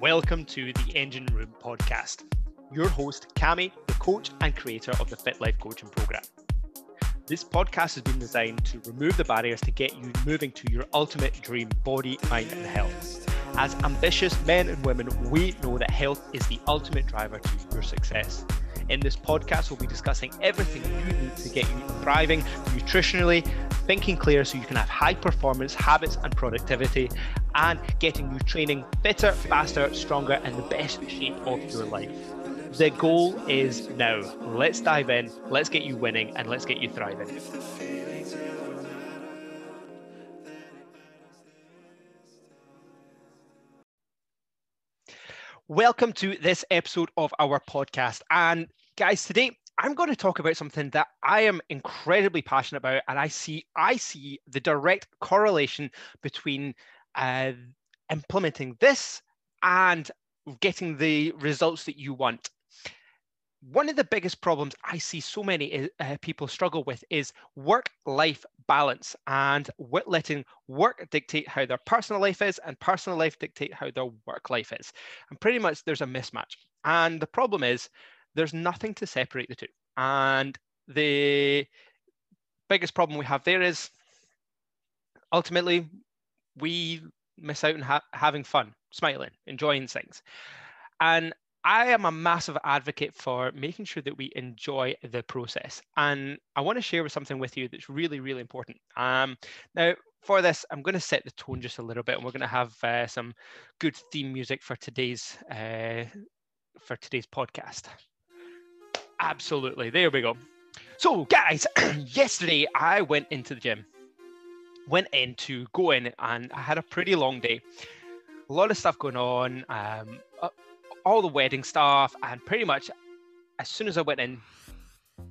Welcome to the Engine Room podcast. Your host, Cami, the coach and creator of the Fit Life Coaching Program. This podcast has been designed to remove the barriers to get you moving to your ultimate dream body, mind, and health. As ambitious men and women, we know that health is the ultimate driver to your success. In this podcast, we'll be discussing everything you need to get you thriving nutritionally, thinking clear so you can have high performance habits and productivity, and getting you training fitter, faster, stronger, and the best shape of your life. The goal is now. Let's dive in, let's get you winning, and let's get you thriving. Welcome to this episode of our podcast. And guys, today I'm going to talk about something that I am incredibly passionate about, and I see I see the direct correlation between uh, implementing this and getting the results that you want. One of the biggest problems I see so many uh, people struggle with is work-life balance and letting work dictate how their personal life is and personal life dictate how their work life is. And pretty much there's a mismatch. And the problem is there's nothing to separate the two. And the biggest problem we have there is ultimately we miss out on ha- having fun, smiling, enjoying things. And I am a massive advocate for making sure that we enjoy the process. And I want to share something with you that's really, really important. Um, now, for this, I'm going to set the tone just a little bit, and we're going to have uh, some good theme music for today's uh, for today's podcast. Absolutely, there we go. So, guys, yesterday I went into the gym, went in to go in, and I had a pretty long day. A lot of stuff going on. Um, all the wedding stuff, and pretty much as soon as I went in,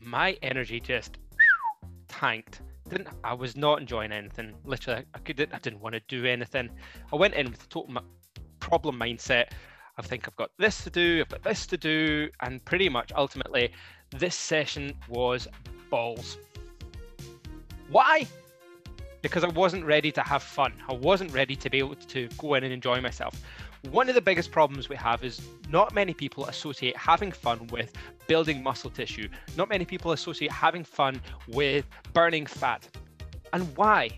my energy just tanked. Didn't I was not enjoying anything. Literally, I could I didn't want to do anything. I went in with a total problem mindset. I think I've got this to do, I've got this to do, and pretty much ultimately, this session was balls. Why? Because I wasn't ready to have fun. I wasn't ready to be able to go in and enjoy myself. One of the biggest problems we have is not many people associate having fun with building muscle tissue. Not many people associate having fun with burning fat. And why?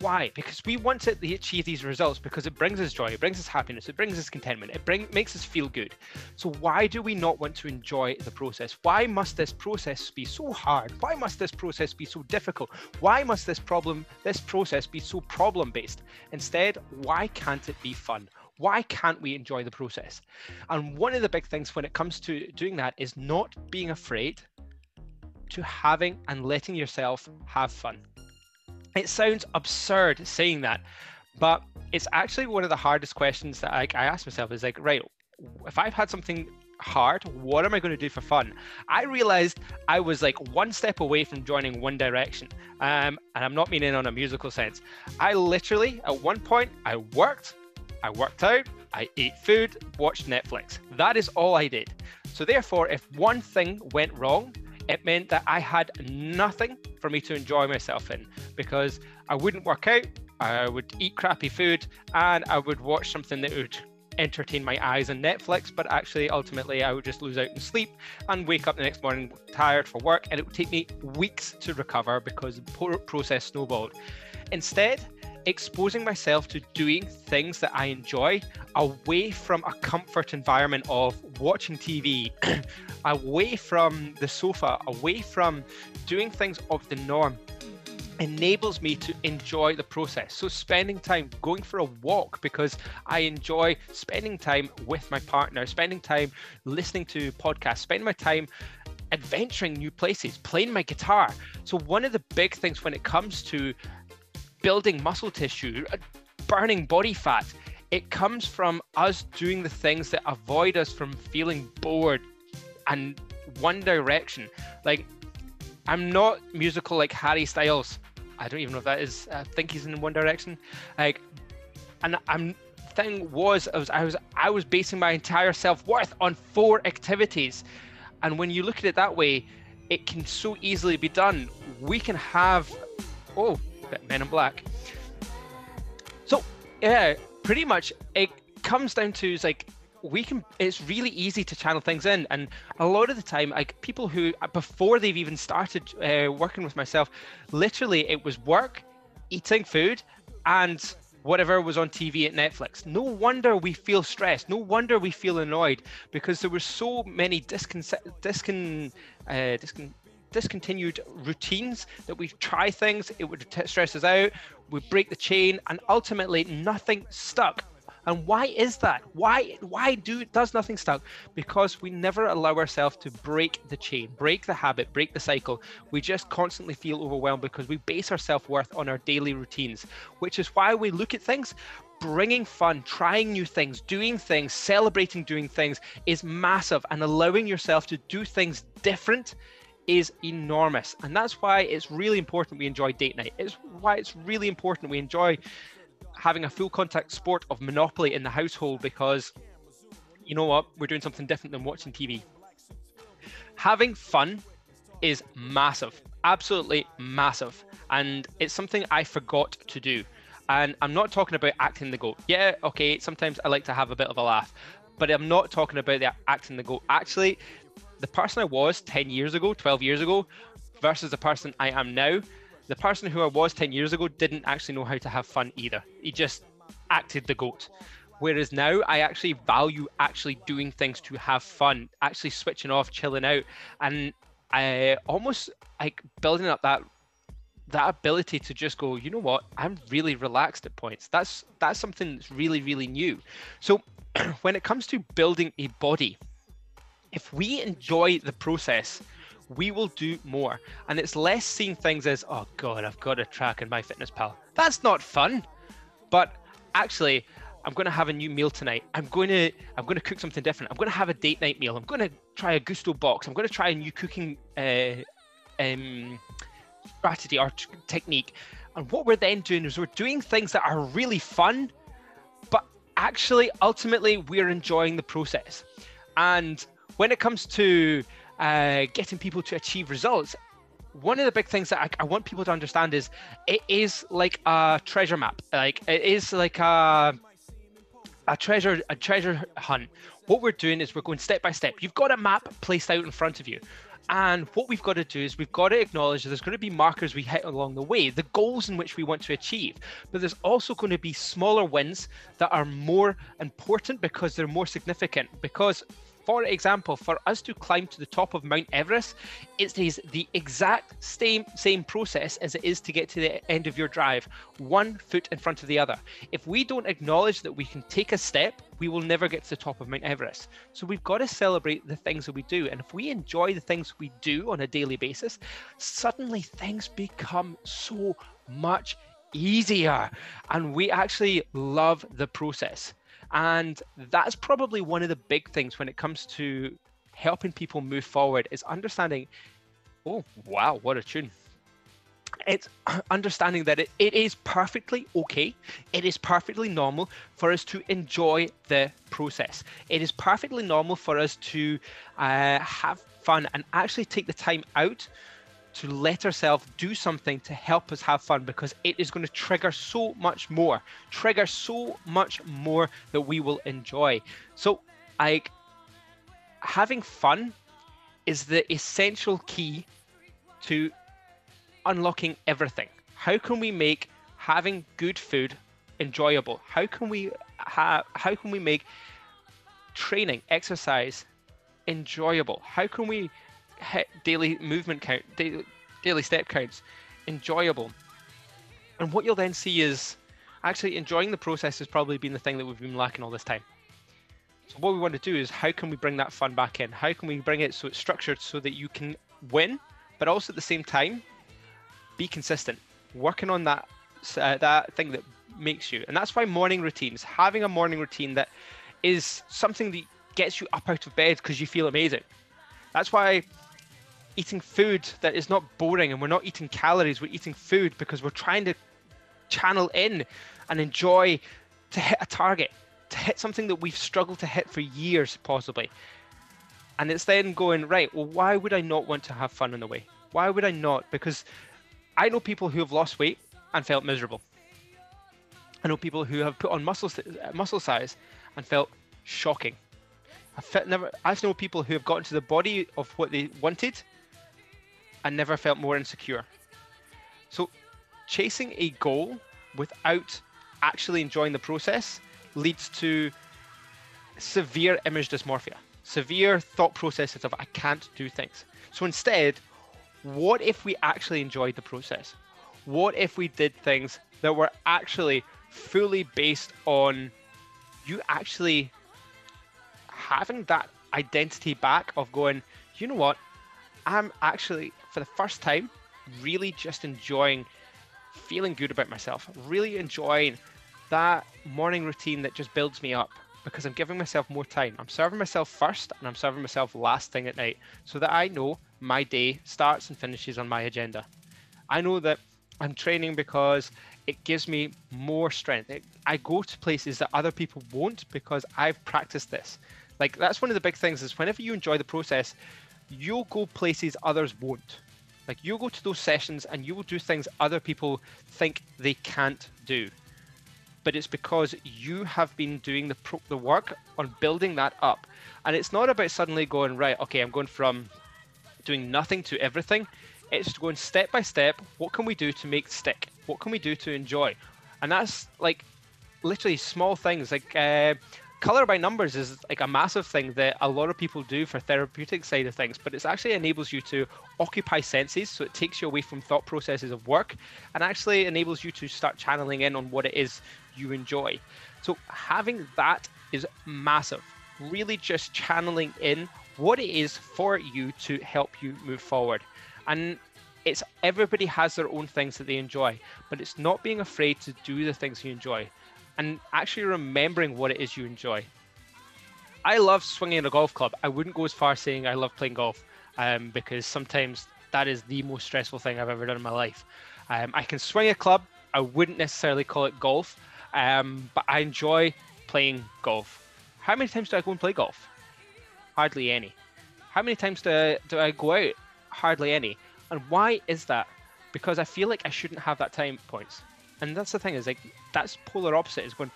Why? Because we want to achieve these results because it brings us joy, it brings us happiness, it brings us contentment, it bring, makes us feel good. So why do we not want to enjoy the process? Why must this process be so hard? Why must this process be so difficult? Why must this problem, this process be so problem based? Instead, why can't it be fun? why can't we enjoy the process? And one of the big things when it comes to doing that is not being afraid to having and letting yourself have fun. It sounds absurd saying that, but it's actually one of the hardest questions that I, I ask myself is like, right, if I've had something hard, what am I going to do for fun? I realized I was like one step away from joining One Direction. Um, and I'm not meaning on a musical sense. I literally, at one point, I worked, I worked out, I ate food, watched Netflix. That is all I did. So, therefore, if one thing went wrong, it meant that I had nothing for me to enjoy myself in because I wouldn't work out, I would eat crappy food, and I would watch something that would entertain my eyes on Netflix, but actually, ultimately, I would just lose out in sleep and wake up the next morning tired for work, and it would take me weeks to recover because the process snowballed. Instead, exposing myself to doing things that I enjoy away from a comfort environment of watching TV, away from the sofa, away from doing things of the norm enables me to enjoy the process. So spending time going for a walk because I enjoy spending time with my partner, spending time listening to podcasts, spending my time adventuring new places, playing my guitar. So one of the big things when it comes to building muscle tissue, uh, burning body fat. It comes from us doing the things that avoid us from feeling bored and one direction. Like, I'm not musical like Harry Styles. I don't even know if that is. I think he's in One Direction. Like, and I'm thing was I was I was I was basing my entire self worth on four activities, and when you look at it that way, it can so easily be done. We can have oh Men in Black. So yeah, pretty much it comes down to like we can it's really easy to channel things in and a lot of the time like people who before they've even started uh, working with myself literally it was work eating food and whatever was on tv at netflix no wonder we feel stressed no wonder we feel annoyed because there were so many discon, discon, uh, discon discontinued routines that we try things it would stress us out we break the chain and ultimately nothing stuck and why is that? Why why do does nothing stuck? Because we never allow ourselves to break the chain, break the habit, break the cycle. We just constantly feel overwhelmed because we base our self-worth on our daily routines, which is why we look at things bringing fun, trying new things, doing things, celebrating doing things is massive and allowing yourself to do things different is enormous. And that's why it's really important we enjoy date night. It's why it's really important we enjoy having a full contact sport of Monopoly in the household because you know what? We're doing something different than watching TV. Having fun is massive, absolutely massive. And it's something I forgot to do. And I'm not talking about acting the goat. Yeah, okay, sometimes I like to have a bit of a laugh, but I'm not talking about the acting the goat. Actually, the person I was 10 years ago, 12 years ago, versus the person I am now, the person who I was 10 years ago didn't actually know how to have fun either. He just acted the goat. Whereas now I actually value actually doing things to have fun, actually switching off, chilling out, and I almost like building up that that ability to just go, you know what, I'm really relaxed at points. That's that's something that's really, really new. So when it comes to building a body, if we enjoy the process, we will do more. And it's less seeing things as, oh God, I've got a track in MyFitnessPal. That's not fun. But actually, I'm going to have a new meal tonight. I'm going to I'm going to cook something different. I'm going to have a date night meal. I'm going to try a Gousto box. I'm going to try a new cooking uh, um, strategy or t- technique. And what we're then doing is we're doing things that are really fun, but actually, ultimately, we're enjoying the process. And when it comes to uh, getting people to achieve results, one of the big things that I, I, want people to understand is it is like a treasure map. Like it is like a a treasure a treasure hunt. What we're doing is we're going step by step. You've got a map placed out in front of you. And what we've got to do is we've got to acknowledge that there's going to be markers we hit along the way, the goals in which we want to achieve. But there's also going to be smaller wins that are more important because they're more significant. Because for example, for us to climb to the top of Mount Everest, it is the exact same same process as it is to get to the end of your drive, one foot in front of the other. If we don't acknowledge that we can take a step, we will never get to the top of Mount Everest. So we've got to celebrate the things that we do. And if we enjoy the things we do on a daily basis, suddenly things become so much easier and we actually love the process. And that's probably one of the big things when it comes to helping people move forward is understanding, oh, wow, what a tune. It's understanding that it, it is perfectly okay. It is perfectly normal for us to enjoy the process. It is perfectly normal for us to uh, have fun and actually take the time out to let ourselves do something to help us have fun because it is going to trigger so much more, trigger so much more that we will enjoy. So, like, having fun is the essential key to unlocking everything. How can we make having good food enjoyable? How can we have how can we make training, exercise enjoyable? How can we daily movement count, daily, daily step counts, enjoyable. And what you'll then see is actually enjoying the process has probably been the thing that we've been lacking all this time. So what we want to do is how can we bring that fun back in? How can we bring it so it's structured so that you can win, but also at the same time be consistent, working on that uh, that thing that makes you. And that's why morning routines, having a morning routine that is something that gets you up out of bed because you feel amazing. That's why eating food that is not boring and we're not eating calories, we're eating food because we're trying to channel in and enjoy to hit a target, to hit something that we've struggled to hit for years, possibly. And it's then going, right, well, why would I not want to have fun on the way? Why would I not? Because I know people who have lost weight and felt miserable. I know people who have put on muscle uh, muscle size and felt shocking. I've never. I've known people who have gotten to the body of what they wanted, and never felt more insecure. So, chasing a goal without actually enjoying the process leads to severe image dysmorphia, severe thought processes of I can't do things. So instead, what if we actually enjoyed the process? What if we did things that were actually fully based on you actually having that identity back of going, you know what? I'm actually, for the first time, really just enjoying feeling good about myself, really enjoying that morning routine that just builds me up because I'm giving myself more time. I'm serving myself first and I'm serving myself last thing at night so that I know my day starts and finishes on my agenda. I know that I'm training because it gives me more strength. It, I go to places that other people won't because I've practiced this. Like that's one of the big things is whenever you enjoy the process, you'll go places others won't. Like you'll go to those sessions and you will do things other people think they can't do. But it's because you have been doing the pro- the work on building that up. And it's not about suddenly going right, okay, I'm going from doing nothing to everything. It's going step by step. What can we do to make stick? What can we do to enjoy? And that's like literally small things. Like uh, color by numbers is like a massive thing that a lot of people do for therapeutic side of things, but it actually enables you to occupy senses. So it takes you away from thought processes of work and actually enables you to start channeling in on what it is you enjoy. So having that is massive. Really just channeling in what it is for you to help you move forward. And it's everybody has their own things that they enjoy, but it's not being afraid to do the things you enjoy and actually remembering what it is you enjoy. I love swinging a golf club. I wouldn't go as far saying I love playing golf um, because sometimes that is the most stressful thing I've ever done in my life. Um, I can swing a club. I wouldn't necessarily call it golf, um, but I enjoy playing golf. How many times do I go and play golf? Hardly any. How many times do I, do I go out? Hardly any. And why is that? Because I feel like I shouldn't have that time points. And that's the thing is like that's polar opposite is when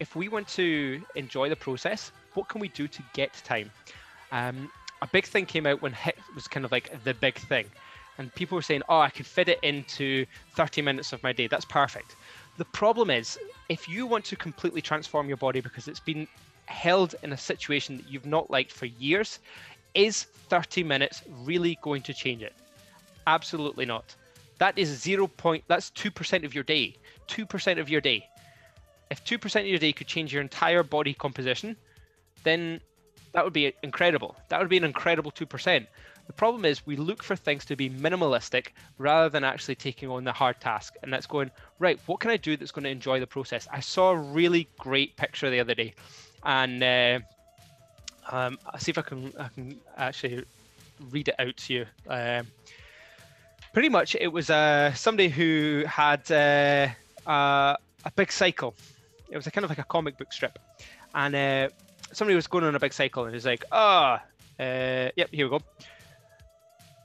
if we want to enjoy the process, what can we do to get time? Um, a big thing came out when HIIT was kind of like the big thing. And people were saying, oh, I can fit it into 30 minutes of my day. That's perfect. The problem is, if you want to completely transform your body because it's been held in a situation that you've not liked for years, is 30 minutes really going to change it? Absolutely not. That is zero point. That's two percent of your day. Two percent of your day. If two percent of your day could change your entire body composition, then that would be incredible. That would be an incredible two percent. The problem is we look for things to be minimalistic rather than actually taking on the hard task. And that's going, right, what can I do that's going to enjoy the process? I saw a really great picture the other day and uh, um, I'll see if I can I can actually read it out to you. Um, pretty much, it was uh, somebody who had uh, uh, a big cycle. It was a kind of like a comic book strip, and uh, somebody was going on a big cycle, and he was like, "Ah, oh, yep, here we go."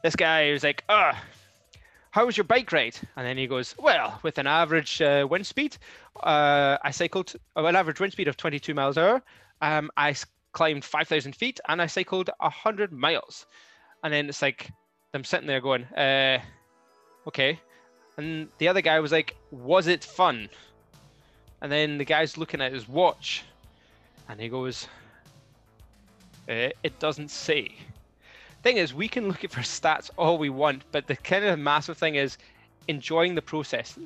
This guy was like, "Ah." Oh, how was your bike ride? And then he goes, well, with an average uh, wind speed, uh, I cycled uh, an average wind speed of 22 miles an hour. Um, I climbed 5,000 feet and I cycled 100 miles. And then it's like, I'm sitting there going, uh, okay. And the other guy was like, was it fun? And then the guy's looking at his watch and he goes, uh, it doesn't say. Thing is, we can look at for stats all we want, but the kind of massive thing is enjoying the process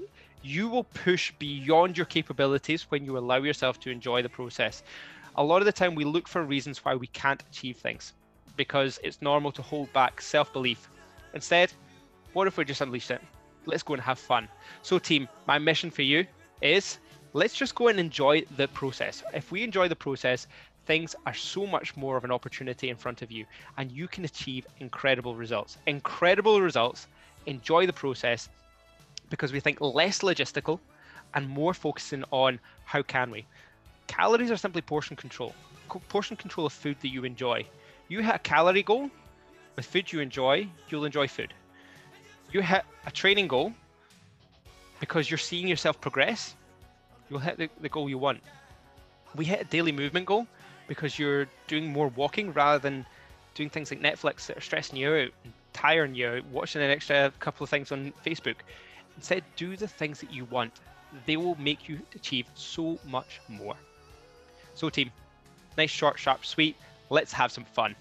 you will push beyond your capabilities when you allow yourself to enjoy the process. A lot of the time, we look for reasons why we can't achieve things because it's normal to hold back self belief. Instead, what if we just unleash it? Let's go and have fun. So, team, my mission for you is let's just go and enjoy the process. If we enjoy the process, things are so much more of an opportunity in front of you and you can achieve incredible results. Incredible results. Enjoy the process because we think less logistical and more focusing on how can we. Calories are simply portion control, portion control of food that you enjoy. You hit a calorie goal with food you enjoy, you'll enjoy food. You hit a training goal because you're seeing yourself progress, you'll hit the, the goal you want. We hit a daily movement goal because you're doing more walking rather than doing things like Netflix that are stressing you out tiring you out, watching an extra couple of things on Facebook. Instead, do the things that you want. They will make you achieve so much more. So, team, nice, short, sharp, sweet. Let's have some fun.